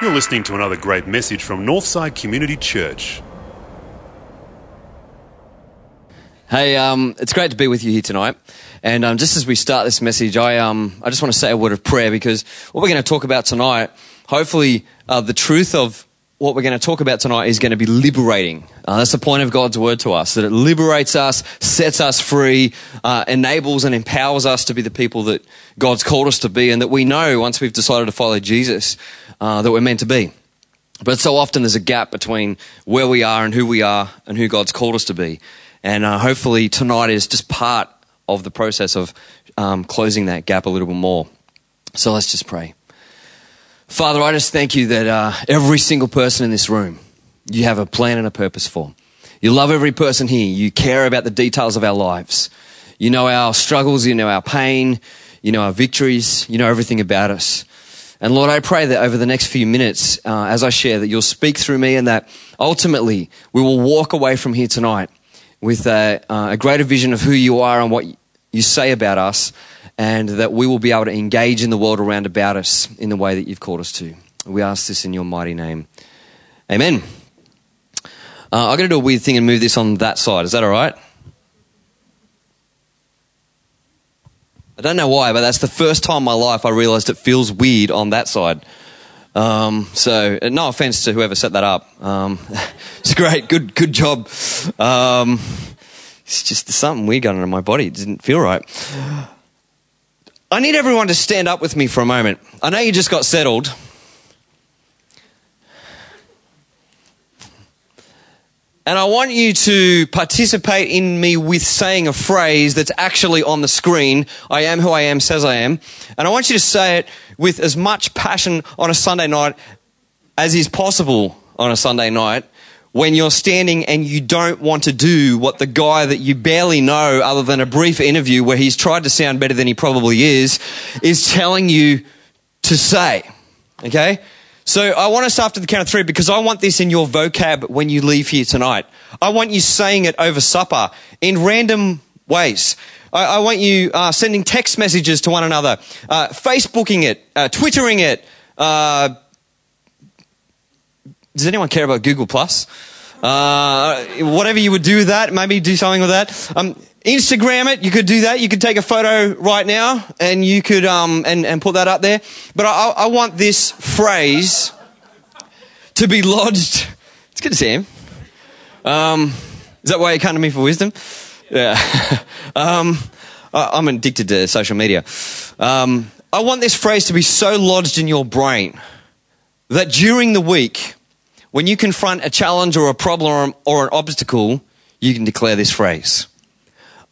You're listening to another great message from Northside Community Church. Hey, um, it's great to be with you here tonight. And um, just as we start this message, I, um, I just want to say a word of prayer because what we're going to talk about tonight, hopefully, uh, the truth of what we're going to talk about tonight is going to be liberating. Uh, that's the point of God's word to us, that it liberates us, sets us free, uh, enables and empowers us to be the people that God's called us to be, and that we know once we've decided to follow Jesus uh, that we're meant to be. But so often there's a gap between where we are and who we are and who God's called us to be. And uh, hopefully tonight is just part of the process of um, closing that gap a little bit more. So let's just pray. Father, I just thank you that uh, every single person in this room, you have a plan and a purpose for. You love every person here. You care about the details of our lives. You know our struggles, you know our pain, you know our victories, you know everything about us. And Lord, I pray that over the next few minutes, uh, as I share, that you'll speak through me and that ultimately we will walk away from here tonight with a, uh, a greater vision of who you are and what you say about us and that we will be able to engage in the world around about us in the way that you've called us to. We ask this in your mighty name. Amen. Uh, I'm going to do a weird thing and move this on that side. Is that all right? I don't know why, but that's the first time in my life I realized it feels weird on that side. Um, so, uh, no offense to whoever set that up. Um, it's great. Good, good job. Um, it's just something weird going on in my body. It didn't feel right. I need everyone to stand up with me for a moment. I know you just got settled. And I want you to participate in me with saying a phrase that's actually on the screen. I am who I am, says I am. And I want you to say it with as much passion on a Sunday night as is possible on a Sunday night when you're standing and you don't want to do what the guy that you barely know, other than a brief interview where he's tried to sound better than he probably is, is telling you to say. Okay? So I want us after the count of three because I want this in your vocab when you leave here tonight. I want you saying it over supper in random ways. I, I want you uh, sending text messages to one another, uh, Facebooking it, uh, Twittering it. Does anyone care about Google Plus? Uh, whatever you would do with that, maybe do something with that. Um, Instagram it. You could do that. You could take a photo right now and you could um, and and put that up there. But I, I want this phrase to be lodged. It's good to see him. Um, is that why you come to me for wisdom? Yeah. um, I, am addicted to social media. Um, I want this phrase to be so lodged in your brain that during the week, when you confront a challenge or a problem or an obstacle, you can declare this phrase.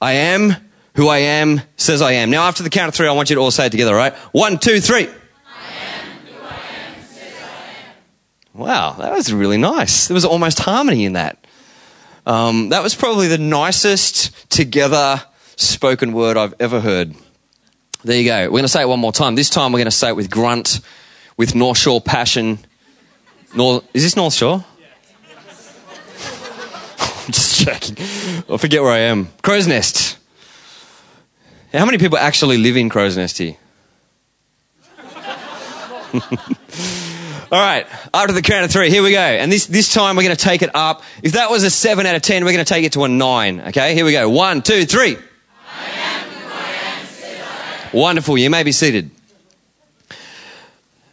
I am who I am, says I am. Now, after the count of three, I want you to all say it together, right? One, two, three. I am who I am says I am. Wow, that was really nice. There was almost harmony in that. Um, that was probably the nicest together spoken word I've ever heard. There you go. We're going to say it one more time. This time we're going to say it with grunt, with North Shore passion. North, is this North Shore? I'm just checking. I forget where I am. Crow's Nest. How many people actually live in Crow's Nest here? All right, after the count of three, here we go. And this, this time we're going to take it up. If that was a seven out of ten, we're going to take it to a nine. Okay, here we go. One, two, three. Wonderful. You may be seated.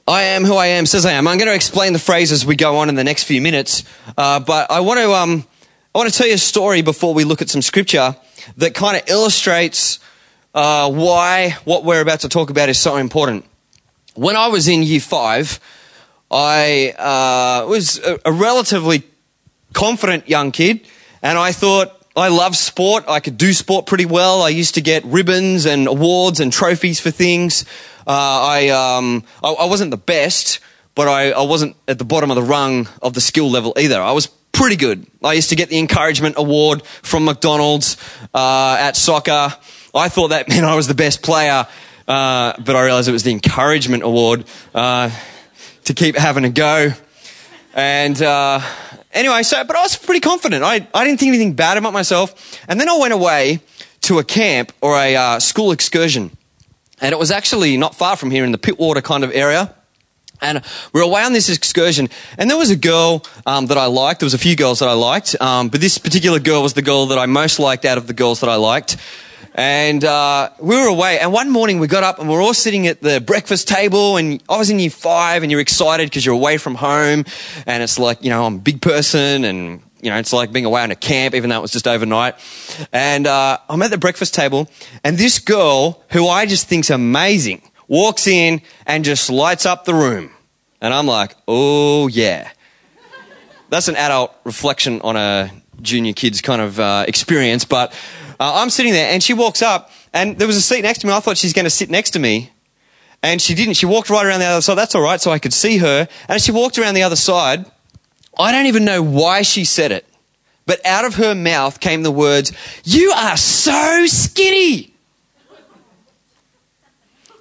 I am who I am, says I am. I'm going to explain the phrase as we go on in the next few minutes, uh, but I want to um, I want to tell you a story before we look at some scripture that kind of illustrates uh, why what we're about to talk about is so important. When I was in year five, I uh, was a, a relatively confident young kid, and I thought I love sport. I could do sport pretty well. I used to get ribbons and awards and trophies for things. Uh, I, um, I, I wasn't the best, but I, I wasn't at the bottom of the rung of the skill level either. I was pretty good. I used to get the encouragement award from McDonald's uh, at soccer. I thought that meant I was the best player, uh, but I realized it was the encouragement award. Uh, to keep having a go. And uh, anyway, so, but I was pretty confident. I, I didn't think anything bad about myself. And then I went away to a camp or a uh, school excursion. And it was actually not far from here in the Pittwater kind of area. And we were away on this excursion, and there was a girl um, that I liked. There was a few girls that I liked, um, but this particular girl was the girl that I most liked out of the girls that I liked. And uh, we were away, and one morning we got up and we are all sitting at the breakfast table. And I was in year five, and you're excited because you're away from home, and it's like you know I'm a big person, and you know it's like being away on a camp, even though it was just overnight. And uh, I'm at the breakfast table, and this girl, who I just think's amazing, walks in and just lights up the room, and I'm like, oh yeah, that's an adult reflection on a junior kid's kind of uh, experience, but uh, I'm sitting there and she walks up and there was a seat next to me. I thought she's going to sit next to me. And she didn't. She walked right around the other side. That's all right. So I could see her. And she walked around the other side. I don't even know why she said it. But out of her mouth came the words, You are so skinny.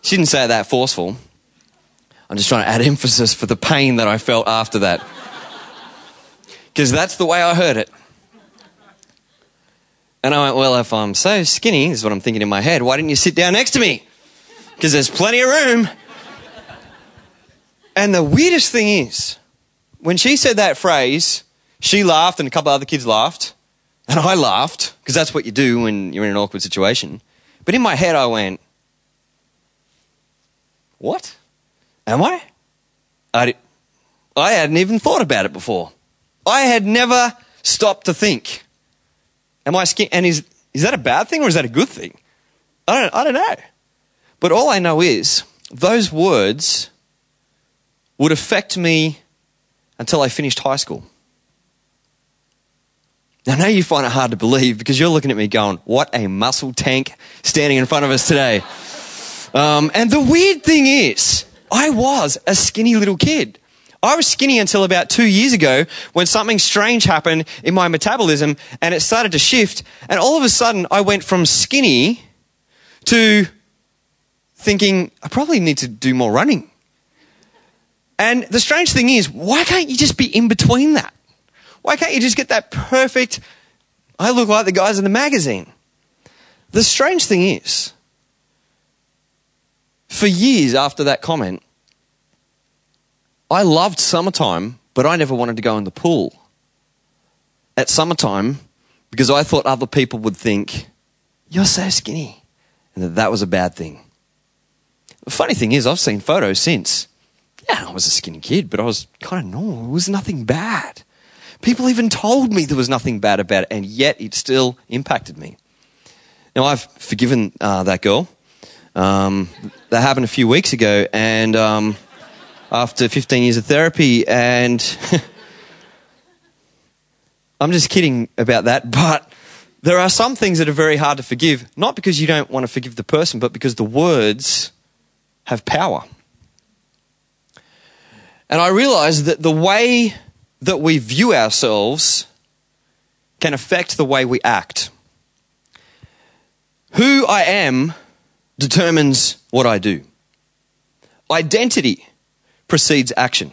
She didn't say it that forceful. I'm just trying to add emphasis for the pain that I felt after that. Because that's the way I heard it. And I went, well, if I'm so skinny, is what I'm thinking in my head, why didn't you sit down next to me? Because there's plenty of room. And the weirdest thing is, when she said that phrase, she laughed and a couple other kids laughed. And I laughed, because that's what you do when you're in an awkward situation. But in my head, I went, What? Am I? I, I hadn't even thought about it before. I had never stopped to think. Am I skin? And is, is that a bad thing or is that a good thing? I don't, I don't know. But all I know is those words would affect me until I finished high school. I know you find it hard to believe because you're looking at me going, what a muscle tank standing in front of us today. Um, and the weird thing is, I was a skinny little kid. I was skinny until about two years ago when something strange happened in my metabolism and it started to shift. And all of a sudden, I went from skinny to thinking, I probably need to do more running. And the strange thing is, why can't you just be in between that? Why can't you just get that perfect, I look like the guys in the magazine? The strange thing is, for years after that comment, I loved summertime, but I never wanted to go in the pool at summertime because I thought other people would think, You're so skinny, and that that was a bad thing. The funny thing is, I've seen photos since. Yeah, I was a skinny kid, but I was kind of normal. It was nothing bad. People even told me there was nothing bad about it, and yet it still impacted me. Now, I've forgiven uh, that girl. Um, that happened a few weeks ago, and um, after 15 years of therapy. And I'm just kidding about that, but there are some things that are very hard to forgive, not because you don't want to forgive the person, but because the words have power. And I realize that the way that we view ourselves can affect the way we act. Who I am determines what I do. Identity precedes action.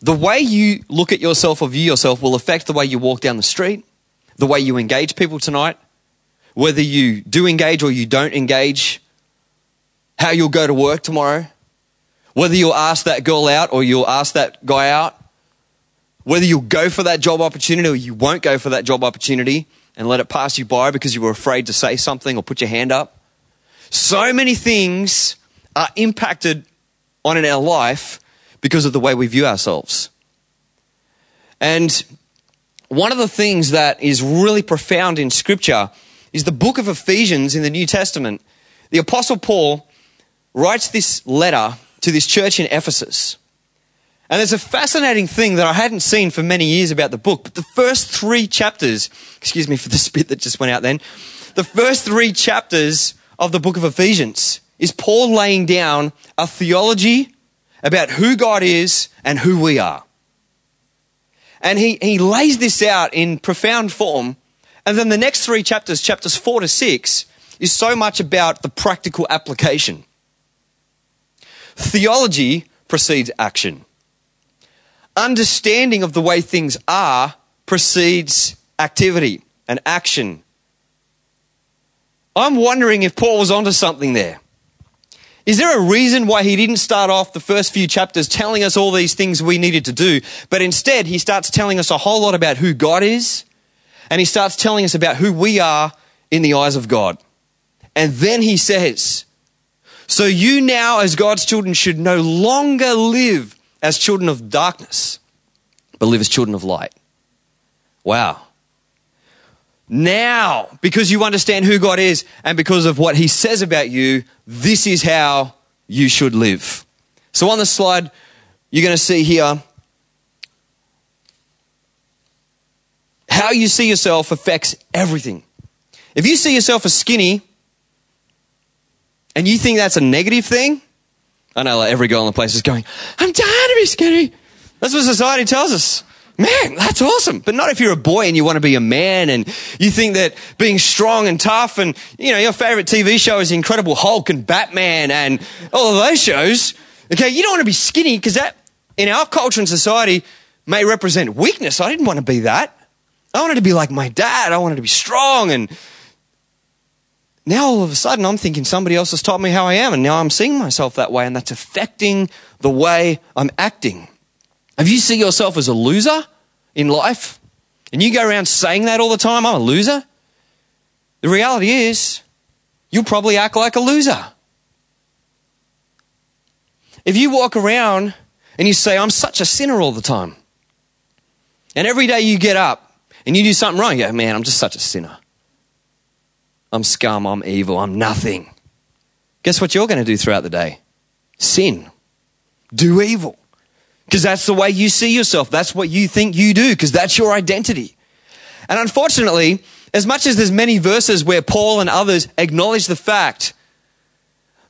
The way you look at yourself or view yourself will affect the way you walk down the street, the way you engage people tonight, whether you do engage or you don't engage, how you'll go to work tomorrow, whether you'll ask that girl out or you'll ask that guy out, whether you'll go for that job opportunity or you won't go for that job opportunity and let it pass you by because you were afraid to say something or put your hand up. So many things are impacted on in our life because of the way we view ourselves. And one of the things that is really profound in Scripture is the book of Ephesians in the New Testament. The Apostle Paul writes this letter to this church in Ephesus. And there's a fascinating thing that I hadn't seen for many years about the book, but the first three chapters, excuse me for the spit that just went out then, the first three chapters of the book of Ephesians is Paul laying down a theology about who God is and who we are. And he, he lays this out in profound form. And then the next three chapters, chapters four to six, is so much about the practical application. Theology precedes action. Understanding of the way things are precedes activity and action I'm wondering if Paul was onto something there. Is there a reason why he didn't start off the first few chapters telling us all these things we needed to do, but instead he starts telling us a whole lot about who God is, and he starts telling us about who we are in the eyes of God. And then he says, So you now, as God's children, should no longer live as children of darkness, but live as children of light. Wow. Now, because you understand who God is and because of what he says about you, this is how you should live. So on the slide, you're going to see here how you see yourself affects everything. If you see yourself as skinny and you think that's a negative thing, I know like every girl in the place is going, I'm tired of being skinny. That's what society tells us. Man, that's awesome. But not if you're a boy and you want to be a man and you think that being strong and tough and, you know, your favorite TV show is Incredible Hulk and Batman and all of those shows. Okay, you don't want to be skinny because that, in our culture and society, may represent weakness. I didn't want to be that. I wanted to be like my dad. I wanted to be strong. And now all of a sudden I'm thinking somebody else has taught me how I am. And now I'm seeing myself that way. And that's affecting the way I'm acting. If you see yourself as a loser in life and you go around saying that all the time, I'm a loser, the reality is you'll probably act like a loser. If you walk around and you say, I'm such a sinner all the time, and every day you get up and you do something wrong, you go, man, I'm just such a sinner. I'm scum, I'm evil, I'm nothing. Guess what you're going to do throughout the day? Sin. Do evil. Because that's the way you see yourself. That's what you think you do, because that's your identity. And unfortunately, as much as there's many verses where Paul and others acknowledge the fact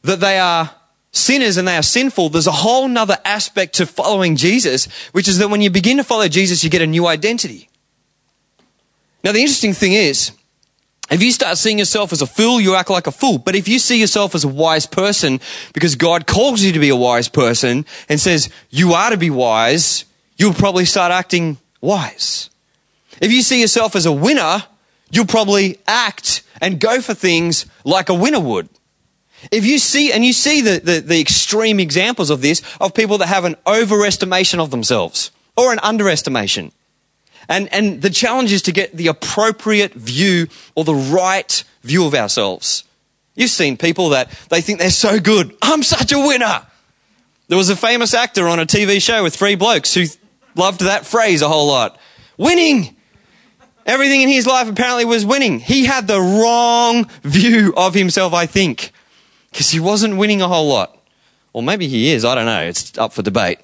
that they are sinners and they are sinful, there's a whole nother aspect to following Jesus, which is that when you begin to follow Jesus, you get a new identity. Now, the interesting thing is, if you start seeing yourself as a fool, you act like a fool. But if you see yourself as a wise person because God calls you to be a wise person and says you are to be wise, you'll probably start acting wise. If you see yourself as a winner, you'll probably act and go for things like a winner would. If you see, and you see the, the, the extreme examples of this, of people that have an overestimation of themselves or an underestimation. And, and the challenge is to get the appropriate view or the right view of ourselves. You've seen people that they think they're so good. I'm such a winner. There was a famous actor on a TV show with three blokes who loved that phrase a whole lot. Winning. Everything in his life apparently was winning. He had the wrong view of himself, I think, because he wasn't winning a whole lot. Or maybe he is. I don't know. It's up for debate.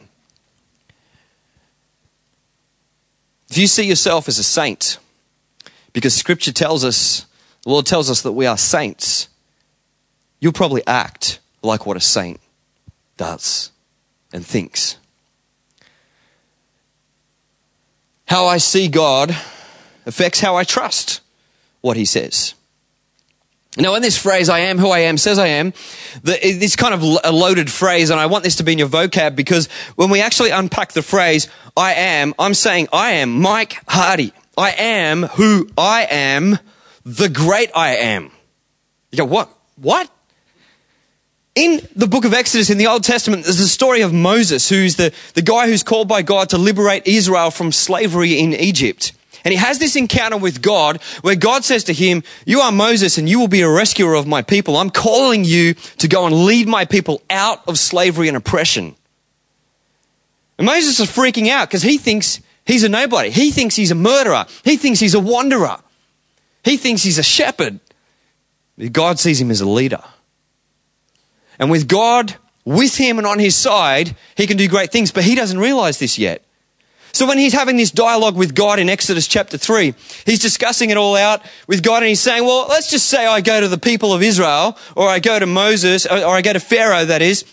If you see yourself as a saint, because scripture tells us, the Lord tells us that we are saints, you'll probably act like what a saint does and thinks. How I see God affects how I trust what He says. Now, in this phrase, I am who I am, says I am, this kind of a loaded phrase, and I want this to be in your vocab because when we actually unpack the phrase, I am, I'm saying I am Mike Hardie. I am who I am, the great I am. You go, what? What? In the book of Exodus in the Old Testament, there's a story of Moses, who's the, the guy who's called by God to liberate Israel from slavery in Egypt. And he has this encounter with God where God says to him, You are Moses and you will be a rescuer of my people. I'm calling you to go and lead my people out of slavery and oppression. And Moses is freaking out because he thinks he's a nobody. He thinks he's a murderer. He thinks he's a wanderer. He thinks he's a shepherd. God sees him as a leader. And with God with him and on his side, he can do great things, but he doesn't realize this yet. So when he's having this dialogue with God in Exodus chapter 3, he's discussing it all out with God and he's saying, well, let's just say I go to the people of Israel or I go to Moses or I go to Pharaoh, that is.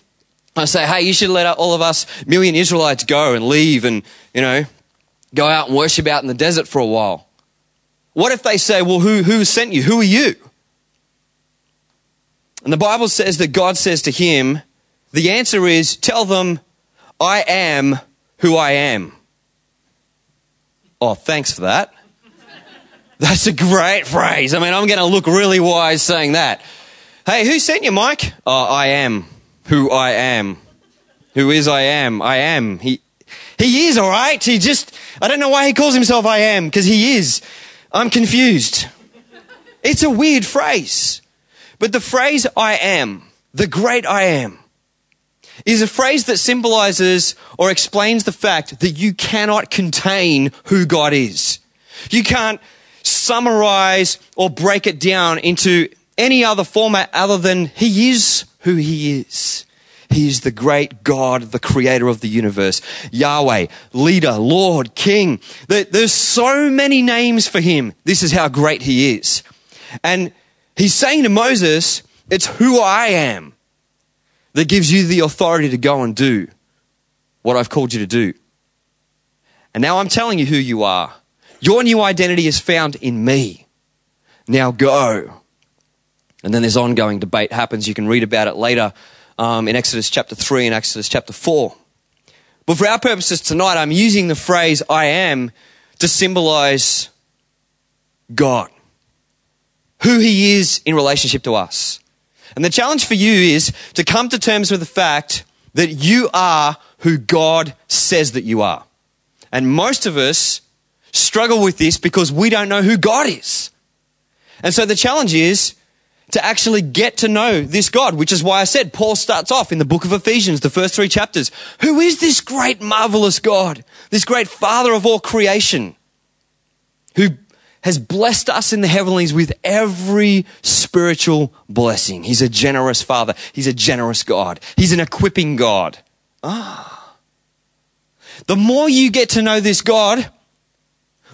I say, hey, you should let all of us million Israelites go and leave and, you know, go out and worship out in the desert for a while. What if they say, well, who, who sent you? Who are you? And the Bible says that God says to him, the answer is, tell them, I am who I am. Oh, thanks for that. That's a great phrase. I mean, I'm going to look really wise saying that. Hey, who sent you, Mike? Oh, I am who I am. Who is I am? I am. He, he is, alright? He just, I don't know why he calls himself I am, because he is. I'm confused. It's a weird phrase. But the phrase I am, the great I am, is a phrase that symbolizes or explains the fact that you cannot contain who God is. You can't summarize or break it down into any other format other than He is who He is. He is the great God, the creator of the universe. Yahweh, leader, Lord, King. There's so many names for him. This is how great he is. And he's saying to Moses, it's who I am that gives you the authority to go and do what I've called you to do. And now I'm telling you who you are. Your new identity is found in me. Now go. And then this ongoing debate happens. You can read about it later um, in Exodus chapter 3 and Exodus chapter 4. But for our purposes tonight, I'm using the phrase I am to symbolize God, who He is in relationship to us. And the challenge for you is to come to terms with the fact that you are who God says that you are. And most of us struggle with this because we don't know who God is. And so the challenge is to actually get to know this God, which is why I said Paul starts off in the book of Ephesians, the first three chapters. Who is this great, marvelous God? This great Father of all creation who has blessed us in the heavenlies with every spiritual blessing. He's a generous Father. He's a generous God. He's an equipping God. Ah. The more you get to know this God,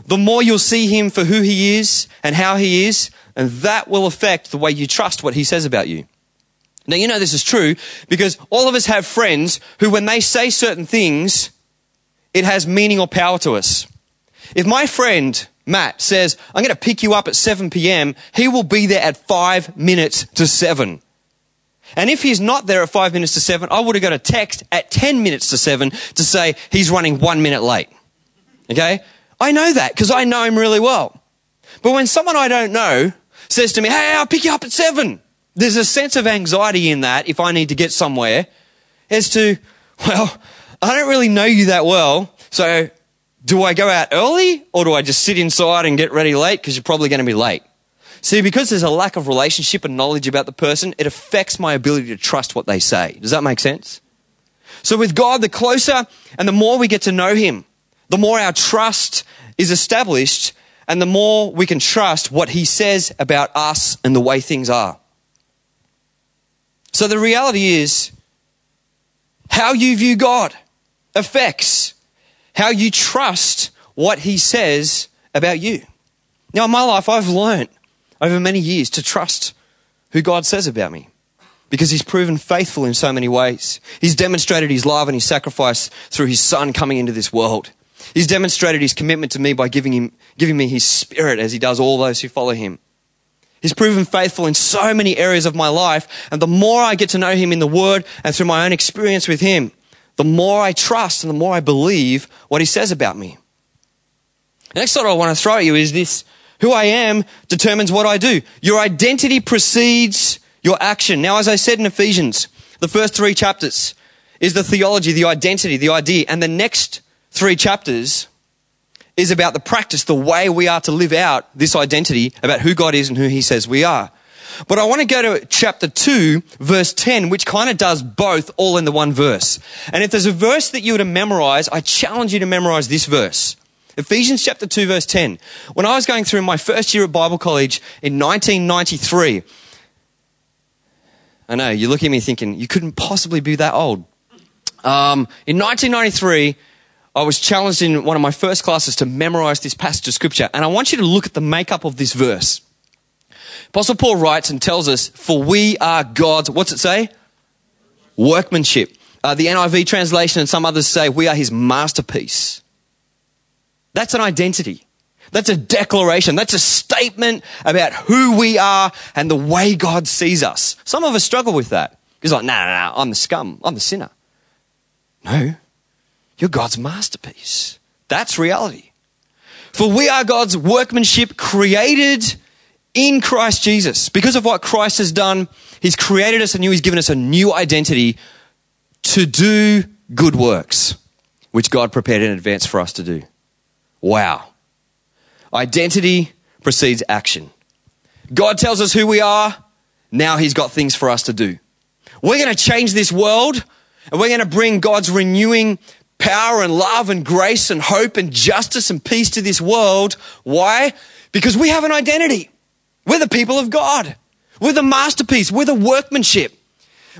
the more you'll see him for who he is and how he is, and that will affect the way you trust what he says about you. Now, you know this is true because all of us have friends who, when they say certain things, it has meaning or power to us. If my friend, Matt, says, I'm going to pick you up at 7 p.m., he will be there at 5 minutes to 7. And if he's not there at 5 minutes to 7, I would have got a text at 10 minutes to 7 to say he's running one minute late. Okay? I know that because I know him really well. But when someone I don't know says to me, Hey, I'll pick you up at seven, there's a sense of anxiety in that if I need to get somewhere as to, well, I don't really know you that well. So do I go out early or do I just sit inside and get ready late? Because you're probably going to be late. See, because there's a lack of relationship and knowledge about the person, it affects my ability to trust what they say. Does that make sense? So with God, the closer and the more we get to know Him, the more our trust is established and the more we can trust what he says about us and the way things are. So the reality is, how you view God affects how you trust what he says about you. Now, in my life, I've learned over many years to trust who God says about me because he's proven faithful in so many ways. He's demonstrated his love and his sacrifice through his son coming into this world. He's demonstrated his commitment to me by giving, him, giving me his spirit as he does all those who follow him. He's proven faithful in so many areas of my life. And the more I get to know him in the word and through my own experience with him, the more I trust and the more I believe what he says about me. The next thought I want to throw at you is this who I am determines what I do. Your identity precedes your action. Now, as I said in Ephesians, the first three chapters is the theology, the identity, the idea. And the next three chapters is about the practice, the way we are to live out this identity about who God is and who He says we are. But I want to go to chapter 2, verse 10, which kind of does both all in the one verse. And if there's a verse that you were to memorize, I challenge you to memorize this verse. Ephesians chapter 2, verse 10. When I was going through my first year at Bible college in 1993, I know, you're looking at me thinking, you couldn't possibly be that old. Um, in 1993, I was challenged in one of my first classes to memorize this passage of scripture. And I want you to look at the makeup of this verse. Apostle Paul writes and tells us, For we are God's, what's it say? Workmanship. Uh, the NIV translation and some others say, We are his masterpiece. That's an identity. That's a declaration. That's a statement about who we are and the way God sees us. Some of us struggle with that. He's like, no, no, no, I'm the scum. I'm the sinner. No, you're God's masterpiece. That's reality. For we are God's workmanship created in Christ Jesus. Because of what Christ has done, He's created us anew. He's given us a new identity to do good works, which God prepared in advance for us to do. Wow. Identity precedes action. God tells us who we are. Now He's got things for us to do. We're going to change this world and we're going to bring God's renewing power and love and grace and hope and justice and peace to this world. Why? Because we have an identity. We're the people of God. We're the masterpiece. We're the workmanship.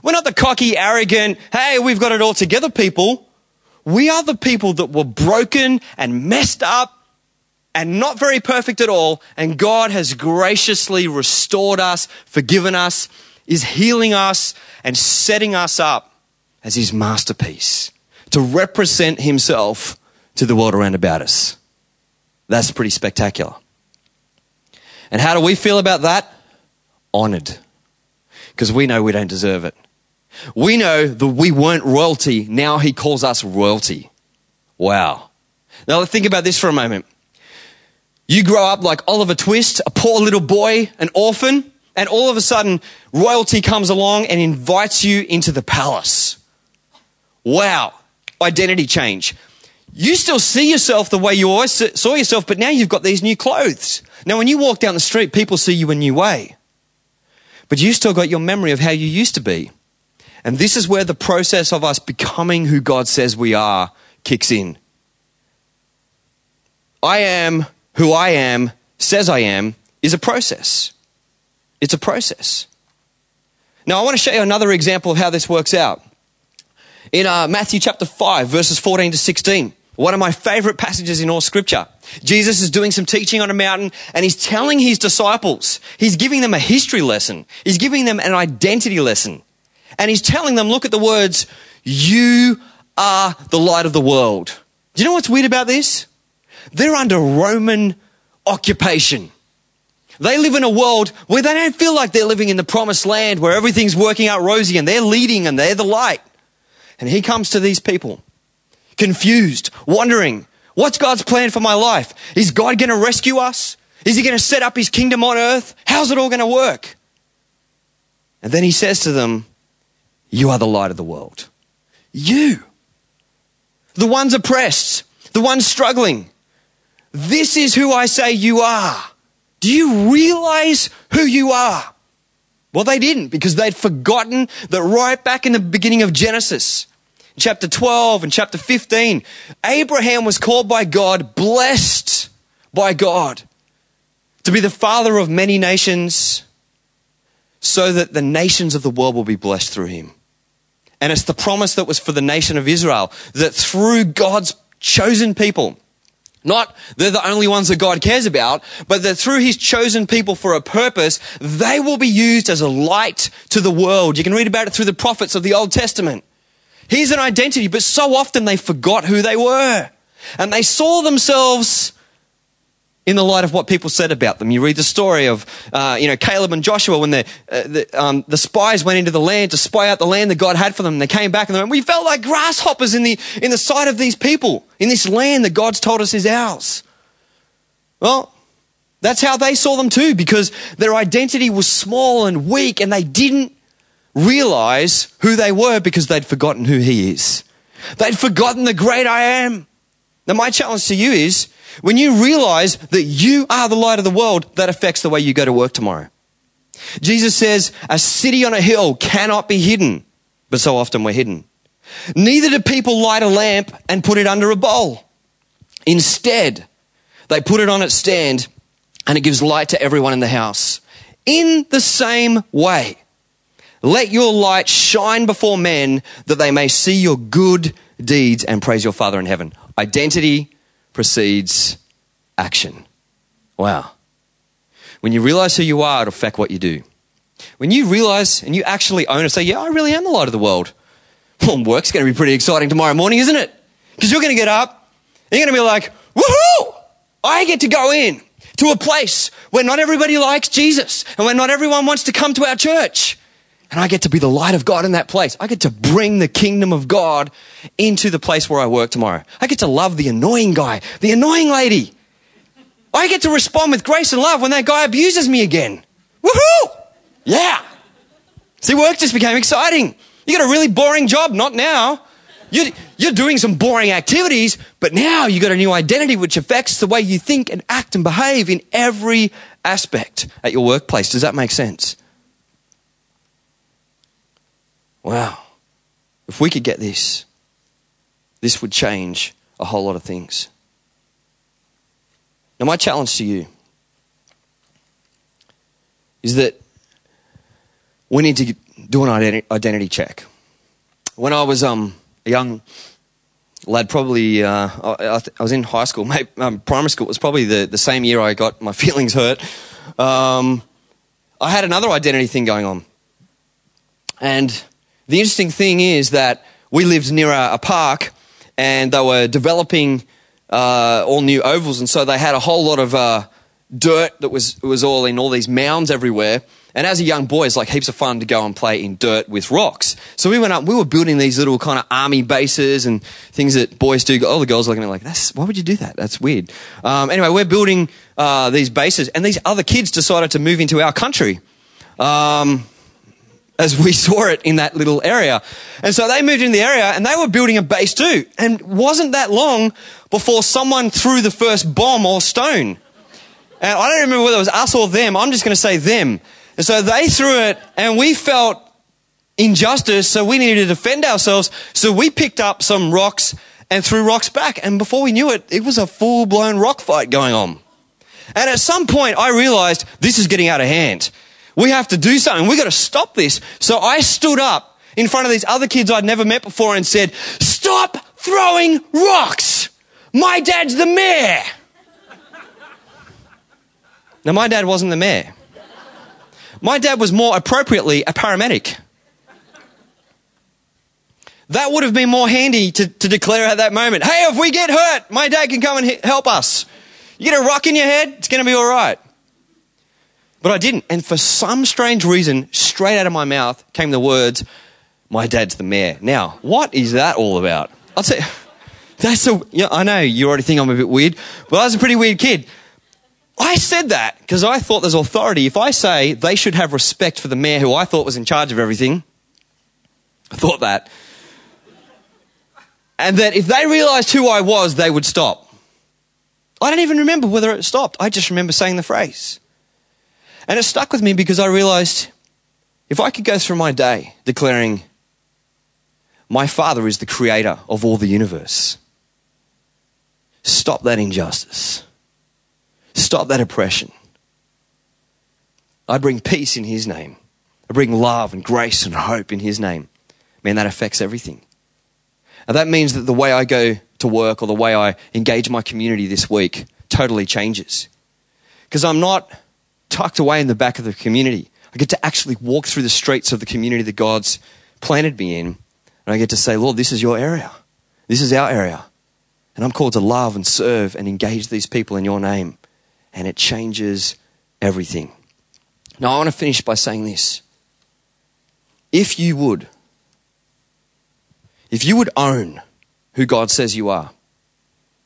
We're not the cocky, arrogant, hey, we've got it all together people. We are the people that were broken and messed up and not very perfect at all. And God has graciously restored us, forgiven us, is healing us, and setting us up as his masterpiece to represent himself to the world around about us. That's pretty spectacular. And how do we feel about that? Honored. Because we know we don't deserve it. We know that we weren't royalty. Now he calls us royalty. Wow. Now think about this for a moment. You grow up like Oliver Twist, a poor little boy, an orphan, and all of a sudden royalty comes along and invites you into the palace. Wow. Identity change. You still see yourself the way you always saw yourself, but now you've got these new clothes. Now, when you walk down the street, people see you a new way. But you still got your memory of how you used to be. And this is where the process of us becoming who God says we are kicks in. I am who I am, says I am, is a process. It's a process. Now, I want to show you another example of how this works out. In uh, Matthew chapter 5, verses 14 to 16, one of my favorite passages in all scripture. Jesus is doing some teaching on a mountain and he's telling his disciples, he's giving them a history lesson, he's giving them an identity lesson. And he's telling them, look at the words, you are the light of the world. Do you know what's weird about this? They're under Roman occupation. They live in a world where they don't feel like they're living in the promised land where everything's working out rosy and they're leading and they're the light. And he comes to these people, confused, wondering, what's God's plan for my life? Is God going to rescue us? Is he going to set up his kingdom on earth? How's it all going to work? And then he says to them, You are the light of the world. You, the ones oppressed, the ones struggling. This is who I say you are. Do you realize who you are? Well, they didn't because they'd forgotten that right back in the beginning of Genesis, chapter 12 and chapter 15, Abraham was called by God, blessed by God, to be the father of many nations so that the nations of the world will be blessed through him. And it's the promise that was for the nation of Israel that through God's chosen people, not they're the only ones that God cares about, but that through his chosen people for a purpose, they will be used as a light to the world. You can read about it through the prophets of the Old Testament. Here's an identity, but so often they forgot who they were. And they saw themselves in the light of what people said about them. You read the story of, uh, you know, Caleb and Joshua when the, uh, the, um, the, spies went into the land to spy out the land that God had for them. And they came back and they went, we felt like grasshoppers in the, in the sight of these people, in this land that God's told us is ours. Well, that's how they saw them too, because their identity was small and weak and they didn't realize who they were because they'd forgotten who He is. They'd forgotten the great I am. Now, my challenge to you is when you realize that you are the light of the world, that affects the way you go to work tomorrow. Jesus says, a city on a hill cannot be hidden, but so often we're hidden. Neither do people light a lamp and put it under a bowl. Instead, they put it on its stand and it gives light to everyone in the house. In the same way, let your light shine before men that they may see your good deeds and praise your Father in heaven. Identity precedes action. Wow. When you realize who you are, it'll affect what you do. When you realize and you actually own it, say, yeah, I really am the light of the world. Well, work's going to be pretty exciting tomorrow morning, isn't it? Because you're going to get up and you're going to be like, woohoo! I get to go in to a place where not everybody likes Jesus and where not everyone wants to come to our church. And I get to be the light of God in that place. I get to bring the kingdom of God into the place where I work tomorrow. I get to love the annoying guy, the annoying lady, I get to respond with grace and love when that guy abuses me again. Woohoo! Yeah. See, work just became exciting. You got a really boring job, not now. You're, you're doing some boring activities, but now you got a new identity which affects the way you think and act and behave in every aspect at your workplace. Does that make sense? Wow. If we could get this, this would change a whole lot of things. Now, my challenge to you is that we need to do an identity check. When I was um, a young lad, probably uh, I, I, was in high school, maybe, um, primary school. It was probably the, the same year I got my feelings hurt. Um, I had another identity thing going on. And the interesting thing is that we lived near a, a park and they were developing uh, all new ovals. And so they had a whole lot of uh, dirt that was, was all in all these mounds everywhere. And as a young boy, it's like heaps of fun to go and play in dirt with rocks. So we went up, we were building these little kind of army bases and things that boys do. All the girls looking at me like, That's, why would you do that? That's weird. Um, anyway, we're building uh, these bases, and these other kids decided to move into our country. Um, as we saw it in that little area. And so they moved in the area and they were building a base too. And wasn't that long before someone threw the first bomb or stone. And I don't remember whether it was us or them. I'm just going to say them. And so they threw it and we felt injustice. So we needed to defend ourselves. So we picked up some rocks and threw rocks back. And before we knew it, it was a full blown rock fight going on. And at some point I realized this is getting out of hand. We have to do something. We got to stop this. So I stood up in front of these other kids I'd never met before and said, stop throwing rocks. My dad's the mayor. Now, my dad wasn't the mayor. My dad was more appropriately a paramedic. That would have been more handy to, to declare at that moment, hey, if we get hurt, my dad can come and help us. You get a rock in your head, it's going to be all right. But I didn't. And for some strange reason, straight out of my mouth came the words, My dad's the mayor. Now, what is that all about? Tell you, that's a, yeah, I know you already think I'm a bit weird, but I was a pretty weird kid. I said that because I thought there's authority. If I say they should have respect for the mayor who I thought was in charge of everything, I thought that. And that if they realized who I was, they would stop. I don't even remember whether it stopped. I just remember saying the phrase. And it stuck with me because I realized if I could go through my day declaring, My Father is the creator of all the universe, stop that injustice, stop that oppression. I bring peace in His name, I bring love and grace and hope in His name. Man, that affects everything. And that means that the way I go to work or the way I engage my community this week totally changes. Because I'm not tucked away in the back of the community. I get to actually walk through the streets of the community that God's planted me in. And I get to say, Lord, this is your area. This is our area. And I'm called to love and serve and engage these people in your name. And it changes everything. Now, I want to finish by saying this. If you would, if you would own who God says you are,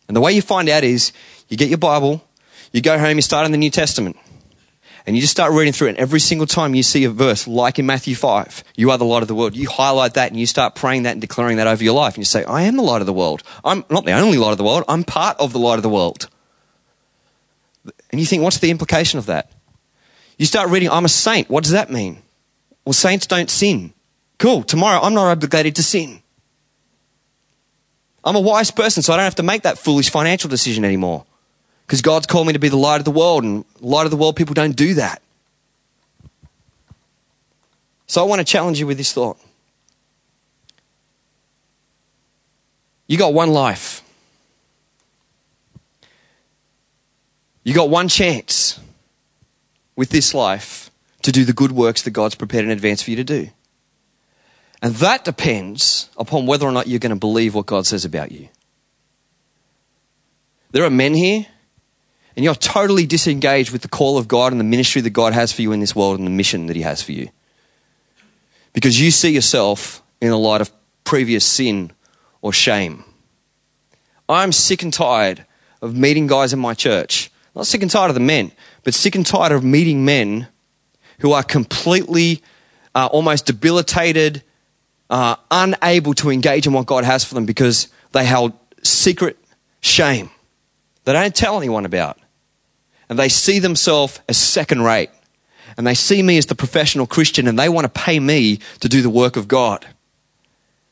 and the way you find out is you get your Bible, you go home, you start in the New Testament and you just start reading through it, and every single time you see a verse, like in Matthew 5, you are the light of the world, you highlight that and you start praying that and declaring that over your life. And you say, I am the light of the world. I'm not the only light of the world, I'm part of the light of the world. And you think, what's the implication of that? You start reading, I'm a saint. What does that mean? Well, saints don't sin. Cool. Tomorrow, I'm not obligated to sin. I'm a wise person, so I don't have to make that foolish financial decision anymore. Because God's called me to be the light of the world, and light of the world people don't do that. So I want to challenge you with this thought. You got one life. You got one chance with this life to do the good works that God's prepared in advance for you to do. And that depends upon whether or not you're going to believe what God says about you. There are men here and you're totally disengaged with the call of God and the ministry that God has for you in this world and the mission that He has for you. Because you see yourself in the light of previous sin or shame. I'm sick and tired of meeting guys in my church Not sick and tired of the men, but sick and tired of meeting men who are completely, uh, almost debilitated, uh, unable to engage in what God has for them because they held secret shame they don't tell anyone about. And they see themselves as second rate. And they see me as the professional Christian and they want to pay me to do the work of God.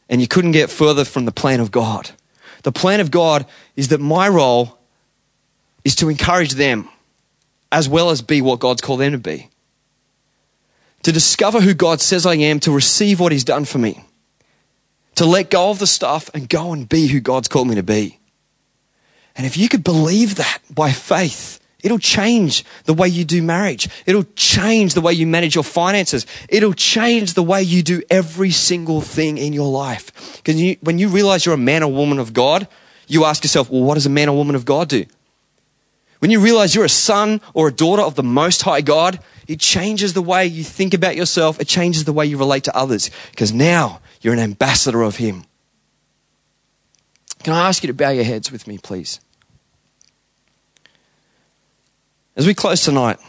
And you couldn't get further from the plan of God. The plan of God is that my role is to encourage them as well as be what God's called them to be. To discover who God says I am, to receive what He's done for me, to let go of the stuff and go and be who God's called me to be. And if you could believe that by faith, it'll change the way you do marriage. It'll change the way you manage your finances. It'll change the way you do every single thing in your life. Because you, when you realize you're a man or woman of God, you ask yourself, well, what does a man or woman of God do? When you realize you're a son or a daughter of the Most High God, it changes the way you think about yourself. It changes the way you relate to others because now you're an ambassador of Him. Can I ask you to bow your heads with me, please? As we close tonight,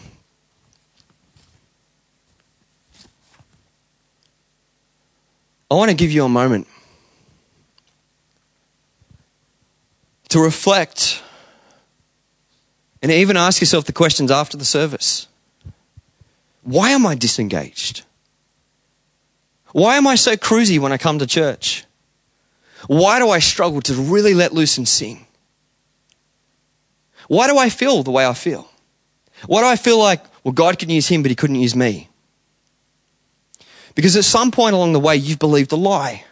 I want to give you a moment to reflect and even ask yourself the questions after the service. Why am I disengaged? Why am I so cruisy when I come to church? Why do I struggle to really let loose and sing? Why do I feel the way I feel? Why do I feel like, well, God can use him, but he couldn't use me? Because at some point along the way, you've believed a lie.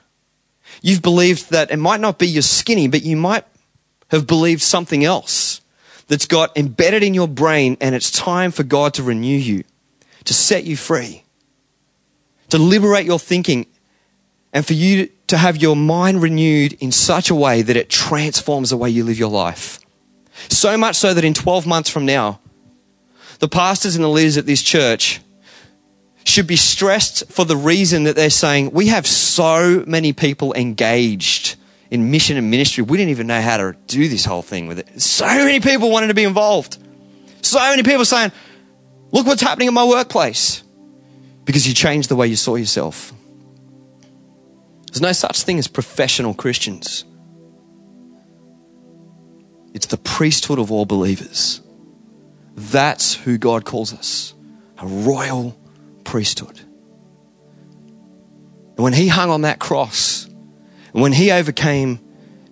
You've believed that it might not be your skinny, but you might have believed something else that's got embedded in your brain, and it's time for God to renew you, to set you free, to liberate your thinking, and for you to have your mind renewed in such a way that it transforms the way you live your life. So much so that in 12 months from now, the pastors and the leaders at this church should be stressed for the reason that they're saying, we have so many people engaged in mission and ministry. We didn't even know how to do this whole thing with it. So many people wanted to be involved. So many people saying, look what's happening in my workplace. Because you changed the way you saw yourself. There's no such thing as professional Christians. It's the priesthood of all believers. That's who God calls us a royal priesthood. And when He hung on that cross, and when He overcame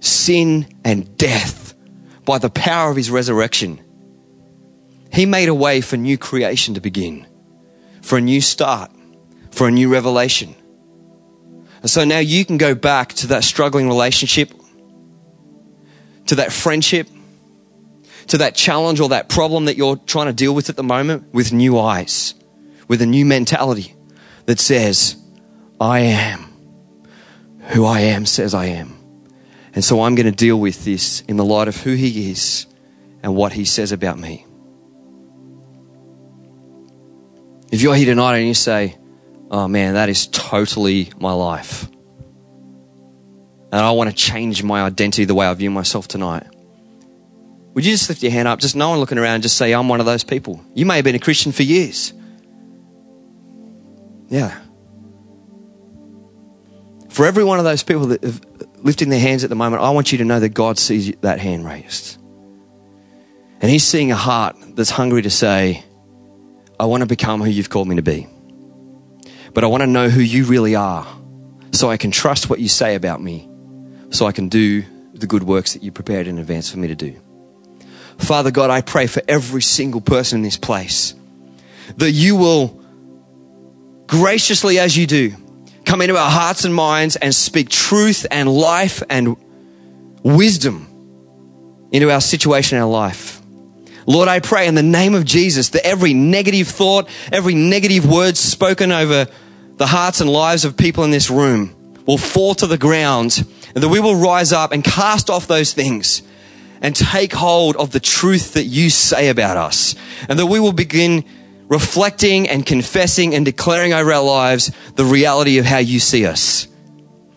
sin and death by the power of His resurrection, He made a way for new creation to begin, for a new start, for a new revelation. And so now you can go back to that struggling relationship, to that friendship, to that challenge or that problem that you're trying to deal with at the moment with new eyes, with a new mentality that says, I am who I am says I am. And so I'm going to deal with this in the light of who He is and what He says about me. If you're here tonight and you say, oh man, that is totally my life. And I want to change my identity the way I view myself tonight. Would you just lift your hand up? Just no one looking around, just say, I'm one of those people. You may have been a Christian for years. Yeah. For every one of those people that are lifting their hands at the moment, I want you to know that God sees that hand raised. And He's seeing a heart that's hungry to say, I want to become who you've called me to be but I want to know who you really are so I can trust what you say about me, so I can do the good works that you prepared in advance for me to do. Father God, I pray for every single person in this place that you will graciously, as you do, come into our hearts and minds and speak truth and life and wisdom into our situation our life. Lord, I pray in the name of Jesus that every negative thought, every negative word spoken over the hearts and lives of people in this room will fall to the ground and that we will rise up and cast off those things and take hold of the truth that you say about us and that we will begin reflecting and confessing and declaring over our lives the reality of how you see us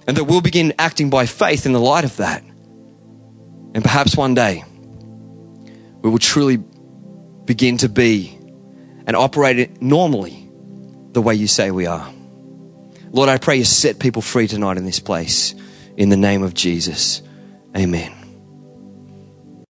and that we'll begin acting by faith in the light of that. And perhaps one day we will truly begin to be and operate normally the way you say we are. Lord, I pray you set people free tonight in this place. In the name of Jesus. Amen.